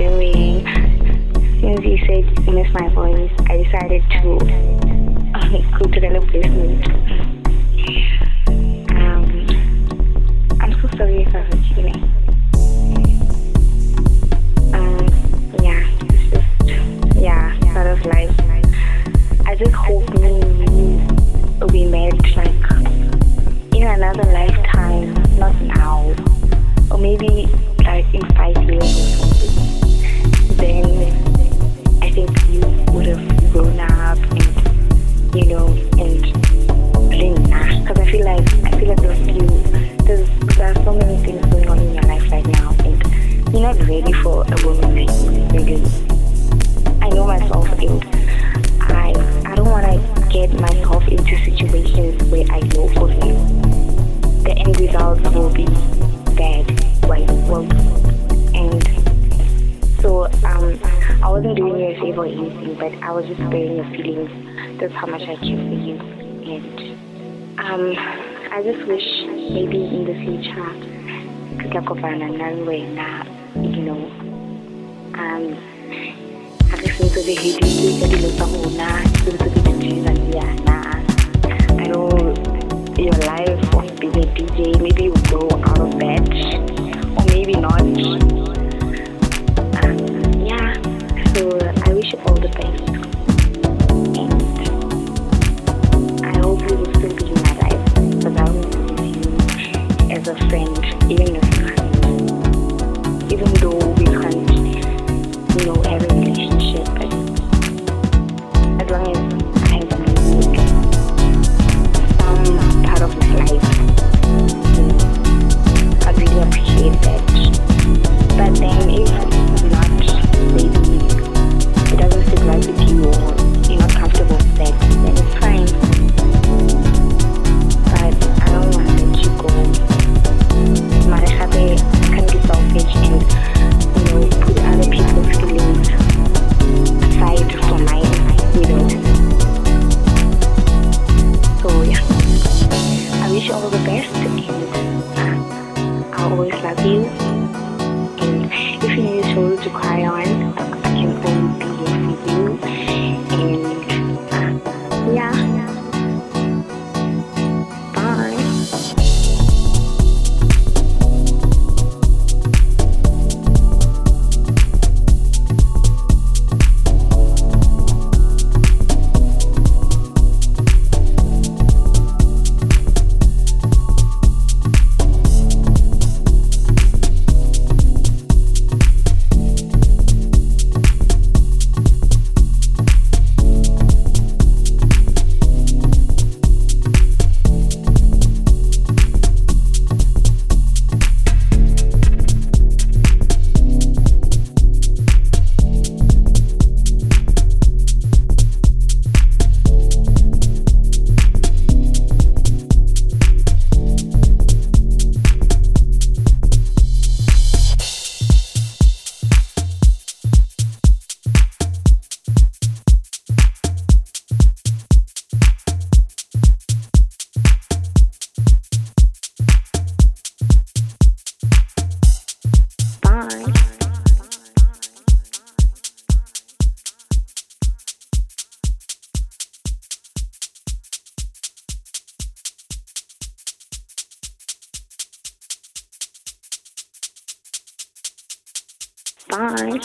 doing. Since you said you miss my voice, I decided to um, go to the low placement. Um, I'm so sorry for I hurt. or anything, but I was just sparing your feelings. That's how much I care for you. And um, I just wish maybe in the future, tutakopana nawe na, you know, um, I just need to be happy that you love me, I just need to be happy I know your life of being a DJ, maybe you will go out of bed, or maybe not. as a friend, even if even though we can't you know everything. nine, you. can be Bye.